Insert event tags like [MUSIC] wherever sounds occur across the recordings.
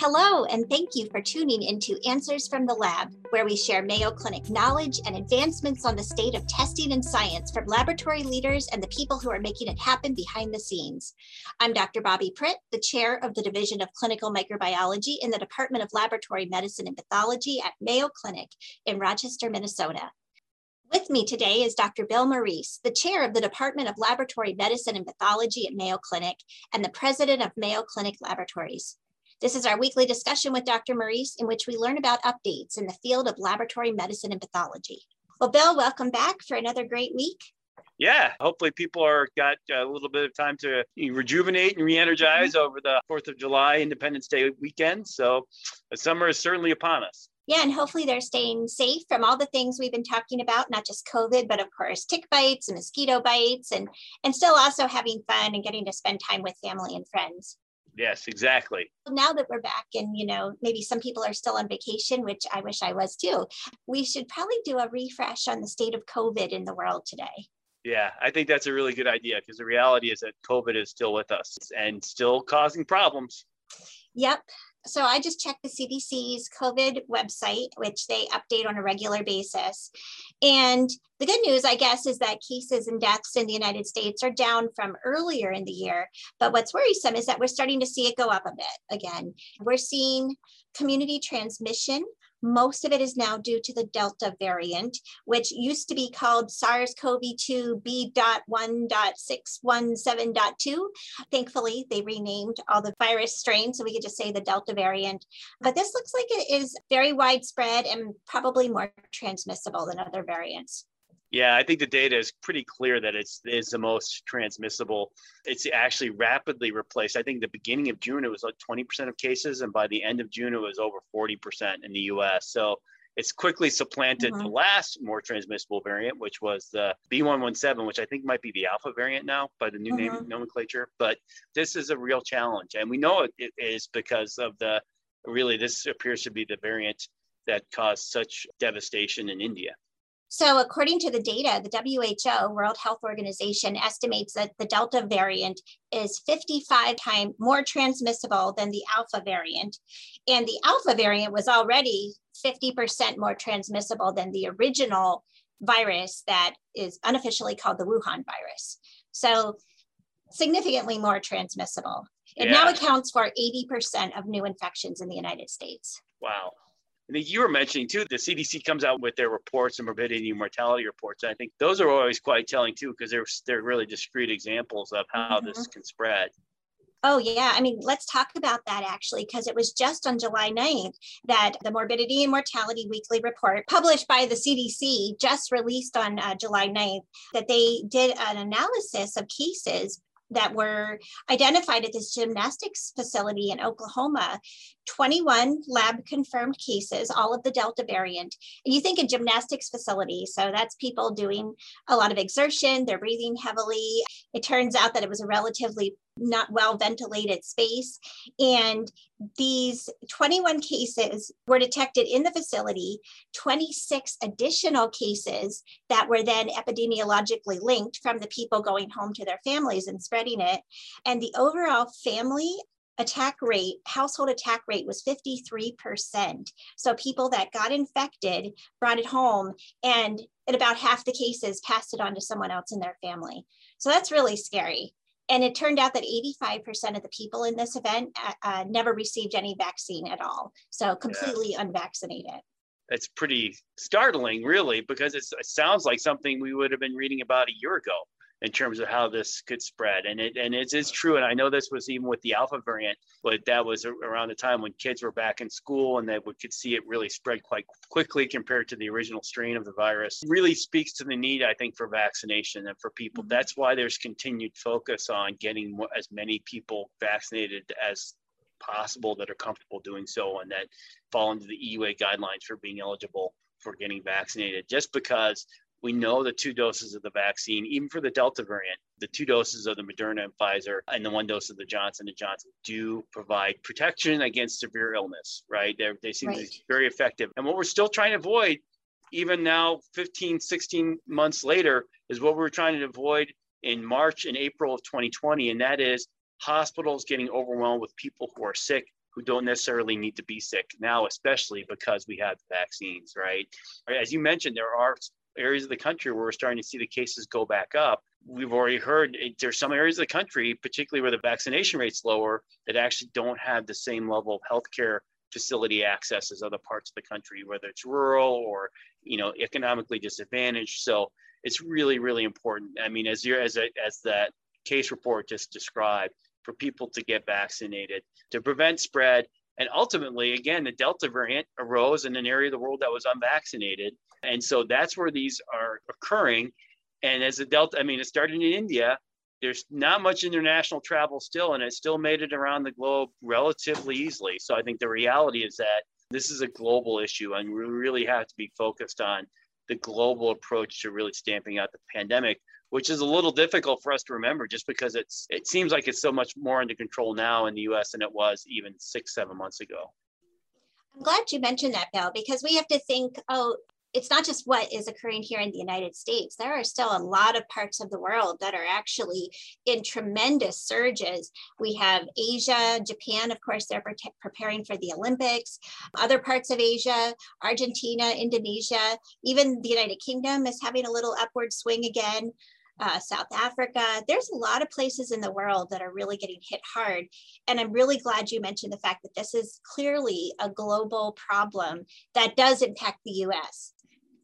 Hello, and thank you for tuning into Answers from the Lab, where we share Mayo Clinic knowledge and advancements on the state of testing and science from laboratory leaders and the people who are making it happen behind the scenes. I'm Dr. Bobbi Pritt, the chair of the Division of Clinical Microbiology in the Department of Laboratory Medicine and Pathology at Mayo Clinic in Rochester, Minnesota. With me today is Dr. Bill Morice, the chair of the Department of Laboratory Medicine and Pathology at Mayo Clinic and the president of Mayo Clinic Laboratories. This is our weekly discussion with Dr. Morice, in which we learn about updates in the field of laboratory medicine and pathology. Well, Bill, welcome back for another great week. Yeah, hopefully people are got a little bit of time to rejuvenate and re-energize mm-hmm. over the 4th of July Independence Day weekend. So the summer is certainly upon us. Yeah, and hopefully they're staying safe from all the things we've been talking about, not just COVID, but of course tick bites and mosquito bites and and still also having fun and getting to spend time with family and friends. Yes, exactly. Now that we're back and, you know, maybe some people are still on vacation, which I wish I was too, we should probably do a refresh on the state of COVID in the world today. Yeah, I think that's a really good idea because the reality is that COVID is still with us and still causing problems. Yep so I just checked the CDC's COVID website, which they update on a regular basis. And the good news, I guess, is that cases and deaths in the United States are down from earlier in the year. But what's worrisome is that we're starting to see it go up a bit again. We're seeing community transmission most of it is now due to the Delta variant, which used to be called SARS-CoV-2 B.1.617.2. Thankfully, they renamed all the virus strains, so we could just say the Delta variant. But this looks like it is very widespread and probably more transmissible than other variants. Yeah, I think the data is pretty clear that it's is the most transmissible. It's actually rapidly replaced. I think the beginning of June it was like 20% of cases, and by the end of June it was over 40% in the U.S. So it's quickly supplanted mm-hmm. the last more transmissible variant, which was the B117, which I think might be the alpha variant now by the new mm-hmm. name nomenclature. But this is a real challenge, and we know it, it is because of the really this appears to be the variant that caused such devastation in India. So, according to the data, the WHO, World Health Organization, estimates that the Delta variant is 55 times more transmissible than the Alpha variant. And the Alpha variant was already 50% more transmissible than the original virus that is unofficially called the Wuhan virus. So, significantly more transmissible. It yeah. now accounts for 80% of new infections in the United States. Wow. I think you were mentioning too, the CDC comes out with their reports and morbidity and mortality reports. And I think those are always quite telling too, because they're, they're really discrete examples of how mm-hmm. this can spread. Oh, yeah. I mean, let's talk about that actually, because it was just on July 9th that the Morbidity and Mortality Weekly Report, published by the CDC, just released on uh, July 9th, that they did an analysis of cases that were identified at this gymnastics facility in Oklahoma 21 lab confirmed cases, all of the Delta variant. And you think a gymnastics facility, so that's people doing a lot of exertion, they're breathing heavily. It turns out that it was a relatively not well ventilated space. And these 21 cases were detected in the facility, 26 additional cases that were then epidemiologically linked from the people going home to their families and spreading it. And the overall family attack rate, household attack rate was 53%. So people that got infected brought it home and in about half the cases passed it on to someone else in their family. So that's really scary. And it turned out that 85% of the people in this event uh, uh, never received any vaccine at all. So completely yeah. unvaccinated. It's pretty startling, really, because it sounds like something we would have been reading about a year ago in terms of how this could spread. And it and it is true. And I know this was even with the alpha variant, but that was around the time when kids were back in school and that we could see it really spread quite quickly compared to the original strain of the virus. It really speaks to the need, I think, for vaccination and for people. Mm-hmm. That's why there's continued focus on getting as many people vaccinated as possible that are comfortable doing so and that fall into the EUA guidelines for being eligible for getting vaccinated just because we know the two doses of the vaccine, even for the Delta variant, the two doses of the Moderna and Pfizer and the one dose of the Johnson and Johnson do provide protection against severe illness, right? They're, they seem right. to be very effective. And what we're still trying to avoid, even now 15, 16 months later, is what we we're trying to avoid in March and April of 2020. And that is hospitals getting overwhelmed with people who are sick who don't necessarily need to be sick now, especially because we have vaccines, right? As you mentioned, there are areas of the country where we're starting to see the cases go back up. We've already heard there's some areas of the country, particularly where the vaccination rate's lower, that actually don't have the same level of healthcare facility access as other parts of the country, whether it's rural or you know economically disadvantaged. So it's really, really important. I mean, as you as a, as that case report just described, for people to get vaccinated to prevent spread. And ultimately, again, the Delta variant arose in an area of the world that was unvaccinated. And so that's where these are occurring. And as the Delta, I mean, it started in India. There's not much international travel still, and it still made it around the globe relatively easily. So I think the reality is that this is a global issue, and we really have to be focused on the global approach to really stamping out the pandemic which is a little difficult for us to remember just because it's it seems like it's so much more under control now in the US than it was even six, seven months ago. I'm glad you mentioned that, Bill, because we have to think, oh, it's not just what is occurring here in the United States. There are still a lot of parts of the world that are actually in tremendous surges. We have Asia, Japan, of course, they're pre- preparing for the Olympics. Other parts of Asia, Argentina, Indonesia, even the United Kingdom is having a little upward swing again uh, South Africa. There's a lot of places in the world that are really getting hit hard. And I'm really glad you mentioned the fact that this is clearly a global problem that does impact the US.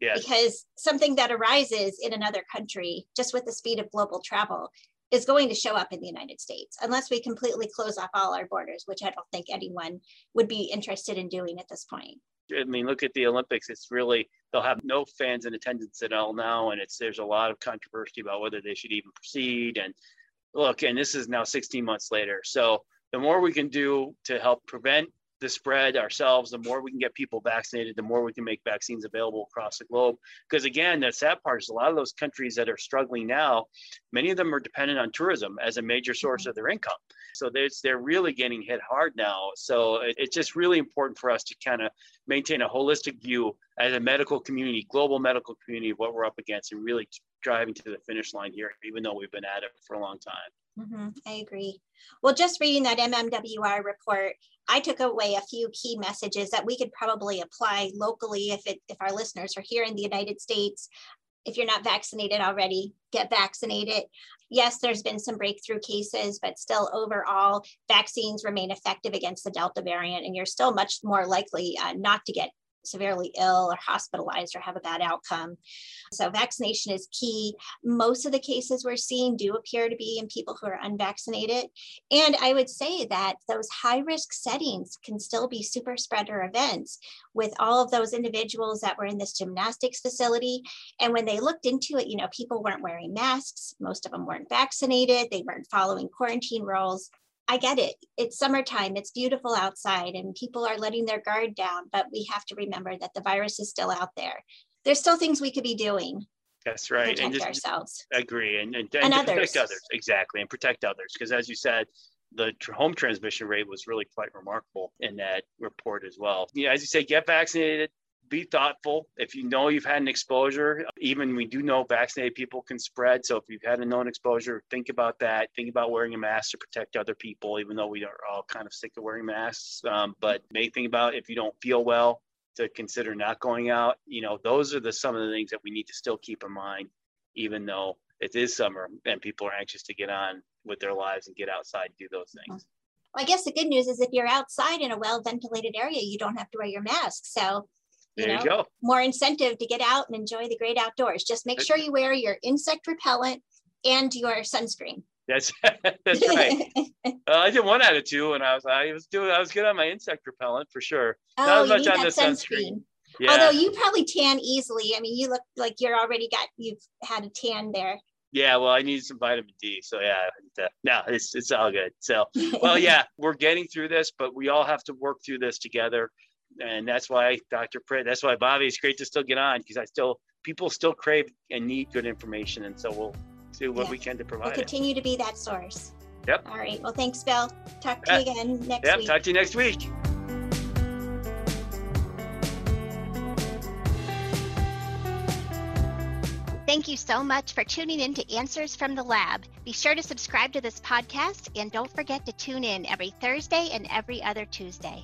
Yes. Because something that arises in another country, just with the speed of global travel, is going to show up in the United States unless we completely close off all our borders, which I don't think anyone would be interested in doing at this point. I mean, look at the Olympics. It's really they'll have no fans in attendance at all now, and it's there's a lot of controversy about whether they should even proceed. And look, and this is now 16 months later. So the more we can do to help prevent the spread ourselves, the more we can get people vaccinated, the more we can make vaccines available across the globe. Because again, the sad part is a lot of those countries that are struggling now, many of them are dependent on tourism as a major source of their income. So they're really getting hit hard now. So it's just really important for us to kind of maintain a holistic view as a medical community, global medical community, of what we're up against and really driving to the finish line here, even though we've been at it for a long time. Mm-hmm, I agree. Well, just reading that MMWR report, I took away a few key messages that we could probably apply locally if it if our listeners are here in the United States. If you're not vaccinated already, get vaccinated. Yes, there's been some breakthrough cases, but still overall, vaccines remain effective against the Delta variant, and you're still much more likely uh, not to get severely ill or hospitalized or have a bad outcome. So, vaccination is key. Most of the cases we're seeing do appear to be in people who are unvaccinated. And I would say that those high risk settings can still be super spreader events with all of those individuals that were in this gymnastics facility. And when they looked into it, you know, people weren't wearing masks, most of them weren't vaccinated, they weren't following quarantine rules. I get it. It's summertime, it's beautiful outside, and people are letting their guard down, but we have to remember that the virus is still out there. There's still things we could be doing. That's right. and just ourselves. Agree. And, and, and, and others. protect others. Exactly. And protect others. Because as you said, the home transmission rate was really quite remarkable in that report as well. Yeah, as you say, get vaccinated, be thoughtful. If you know you've had an exposure, even we do know vaccinated people can spread. So if you've had a known exposure, think about that. Think about wearing a mask to protect other people, even though we are all kind of sick of wearing masks. Um, but maybe think about if you don't feel well, to consider not going out. You know, those are the some of the things that we need to still keep in mind, even though it is summer and people are anxious to get on with their lives and get outside and do those things. Well, I guess the good news is if you're outside in a well ventilated area, you don't have to wear your mask. So you there know, you go. more incentive to get out and enjoy the great outdoors. Just make sure you wear your insect repellent and your sunscreen. That's [LAUGHS] that's right. [LAUGHS] uh, I did one out of two, and I was I was doing I was good on my insect repellent for sure. Oh, Not much on the sunscreen. sunscreen. Yeah. Although you probably tan easily. I mean, you look like you're already got you've had a tan there. Yeah, well, I need some vitamin D. So yeah, no, it's it's all good. So well, [LAUGHS] yeah, we're getting through this, but we all have to work through this together and that's why Dr. Pritt, that's why Bobbi, it's great to still get on because I still people still crave and need good information, and so we'll do what yeah. we can to provide. We'll continue it. to be that source. Yep. All right. Well, thanks, Bill. Talk to you again next yep, week. Talk to you next week. Thank you so much for tuning in to Answers from the Lab. Be sure to subscribe to this podcast and don't forget to tune in every Thursday and every other Tuesday.